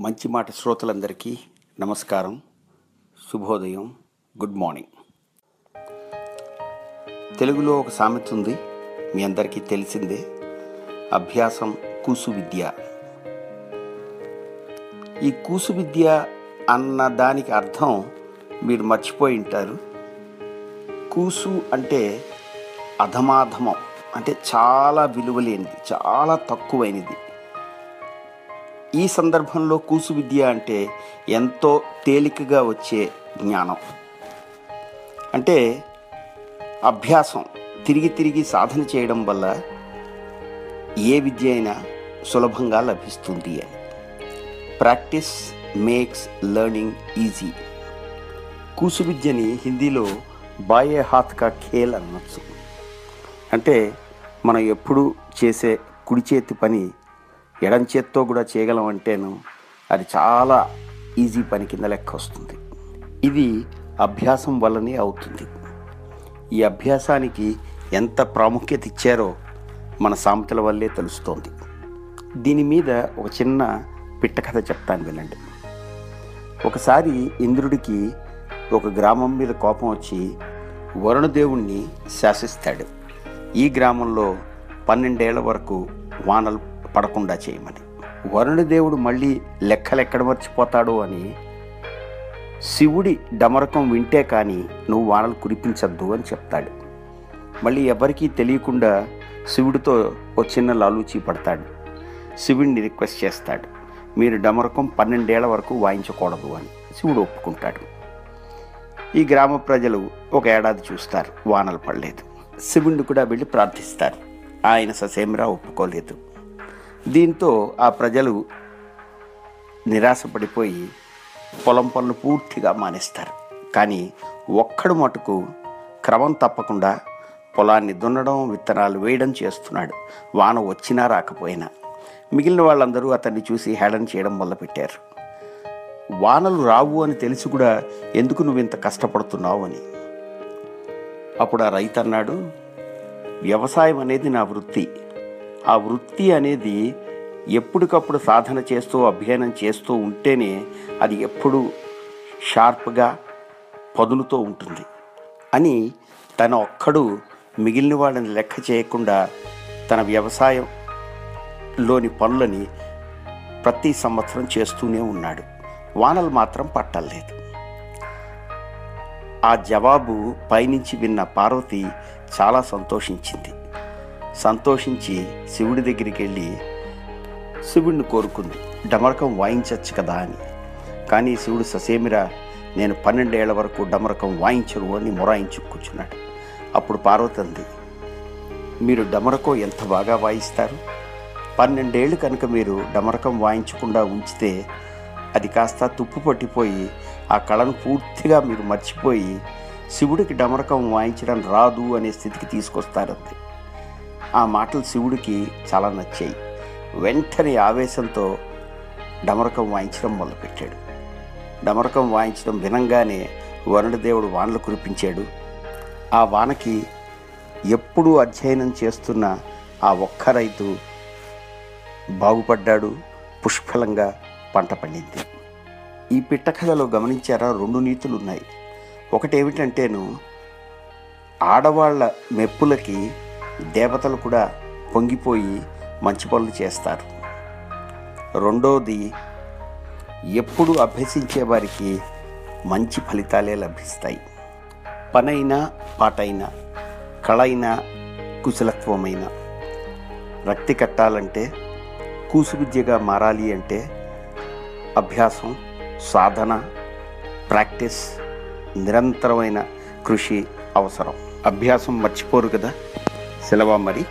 మంచి మాట శ్రోతలందరికీ నమస్కారం శుభోదయం గుడ్ మార్నింగ్. తెలుగులో ఒక సామెత ఉంది మీ అందరికీ తెలిసిందే అభ్యాసం కూసు విద్య. ఈ కూసు విద్య అన్న దానికి అర్థం మీరు మర్చిపోయి ఉంటారు. కూసు అంటే అధమాధమం అంటే చాలా విలువలేనిది చాలా తక్కువైనది. ఈ సందర్భంలో కూసు విద్య అంటే ఎంతో తేలికగా వచ్చే జ్ఞానం. అంటే అభ్యాసం తిరిగి తిరిగి సాధన చేయడం వల్ల ఏ విద్య అయినా సులభంగా లభిస్తుంది అని. ప్రాక్టీస్ మేక్స్ లెర్నింగ్ ఈజీ కూసు విద్యని హిందీలో బాయే హాత్ కా ఖేల్ అనవచ్చు అంటే మనం ఎప్పుడు చేసే కుడి చేతి పని ఎడం చేత్తో కూడా చేయగలం అంటేను అది చాలా ఈజీ పని కింద లెక్క వస్తుంది. ఇది అభ్యాసం వల్లనే అవుతుంది. ఈ అభ్యాసానికి ఎంత ప్రాముఖ్యత ఇచ్చారో మన సామెతల వల్లే తెలుస్తోంది. దీని మీద ఒక చిన్న పిట్ట కథ చెప్తాను వినండి. ఒకసారి ఇంద్రుడికి ఒక గ్రామం మీద కోపం వచ్చి వరుణదేవుణ్ణి శాసిస్తాడు. ఈ గ్రామంలో పన్నెండేళ్ళ వరకు వానలు పడకుండా చేయమని. వరుణదేవుడు మళ్ళీ లెక్కలెక్కడ మర్చిపోతాడు అని శివుడి డమరకం వింటే కానీ నువ్వు వానలు కురిపించద్దు అని చెప్తాడు. మళ్ళీ ఎవరికీ తెలియకుండా శివుడితో ఒక చిన్న లాలూచి పడతాడు శివుడిని రిక్వెస్ట్ చేస్తాడు. మీరు డమరకం పన్నెండేళ్ళ వరకు వాయించకూడదు అని శివుడు ఒప్పుకుంటాడు. ఈ గ్రామ ప్రజలు ఒక ఏడాది చూస్తారు వానలు పడలేదు. శివుణ్ణి కూడా వెళ్ళి ప్రార్థిస్తారు. ఆయన ససేమిరా ఒప్పుకోలేదు. దీంతో ఆ ప్రజలు నిరాశపడిపోయి పొలం పనులు పూర్తిగా మానేస్తారు. కానీ ఒక్కడు మటుకు క్రమం తప్పకుండా పొలాన్ని దున్నడం విత్తనాలు వేయడం చేస్తున్నాడు. వాన వచ్చినా రాకపోయినా. మిగిలిన వాళ్ళందరూ అతన్ని చూసి హేళన చేయడం మొదలుపెట్టారు. వానలు రావు అని తెలిసి కూడా ఎందుకు నువ్వు ఇంత కష్టపడుతున్నావు అని. అప్పుడు ఆ రైతు అన్నాడు వ్యవసాయం అనేది నా వృత్తి. ఆ వృత్తి అనేది ఎప్పటికప్పుడు సాధన చేస్తూ అభ్యయనం చేస్తూ ఉంటేనే అది ఎప్పుడు షార్ప్గా పదునుతో ఉంటుంది. అని తన ఒక్కడు మిగిలిన వాళ్ళని లెక్క చేయకుండా తన వ్యవసాయంలోని పనులని ప్రతి సంవత్సరం చేస్తూనే ఉన్నాడు. వానలు మాత్రం పట్టలేదు. ఆ జవాబు పైనుంచి విన్న పార్వతి చాలా సంతోషించింది. సంతోషించి శివుడి దగ్గరికి వెళ్ళి శివుడిని కోరుకుంది. డమరకం వాయించవచ్చు కదా అని. కానీ శివుడు ససేమిరా నేను పన్నెండేళ్ళ వరకు డమరకం వాయించరు అని మొరాయించు కూర్చున్నాడు. అప్పుడు పార్వతి అంది మీరు డమరకం ఎంత బాగా వాయిస్తారు? పన్నెండేళ్ళు కనుక మీరు డమరకం వాయించకుండా ఉంచితే అది కాస్త తుప్పు పట్టిపోయి ఆ కళను పూర్తిగా మీరు మర్చిపోయి శివుడికి డమరకం వాయించడం రాదు అనే స్థితికి తీసుకొస్తారంది. ఆ మాటలు శివుడికి చాలా నచ్చాయి. వెంటనే ఆవేశంతో డమరకం వాయించడం మొదలుపెట్టాడు. డమరకం వాయించడం వినంగానే వరుణదేవుడు వానలు కురిపించాడు. ఆ వానకి ఎప్పుడూ అధ్యయనం చేస్తున్న ఆ ఒక్క రైతు బాగుపడ్డాడు పుష్కలంగా పంట పండింది. ఈ పిట్ట కథలో గమనించారా? రెండు నీతులు ఉన్నాయి. ఒకటి ఏమిటంటేను ఆడవాళ్ళ మెప్పులకి దేవతలు కూడా పొంగిపోయి మంచి పనులు చేస్తారు. రెండోది ఎప్పుడు అభ్యసించే వారికి మంచి ఫలితాలే లభిస్తాయి. పనైనా పాటైనా కళైనా కుశలత్వమైన. రక్తి కట్టాలంటే కూసు విద్యగా మారాలి అంటే అభ్యాసం సాధన ప్రాక్టీస్ నిరంతరమైన కృషి అవసరం. అభ్యాసం మర్చిపోరు కదా? சிலவாமரி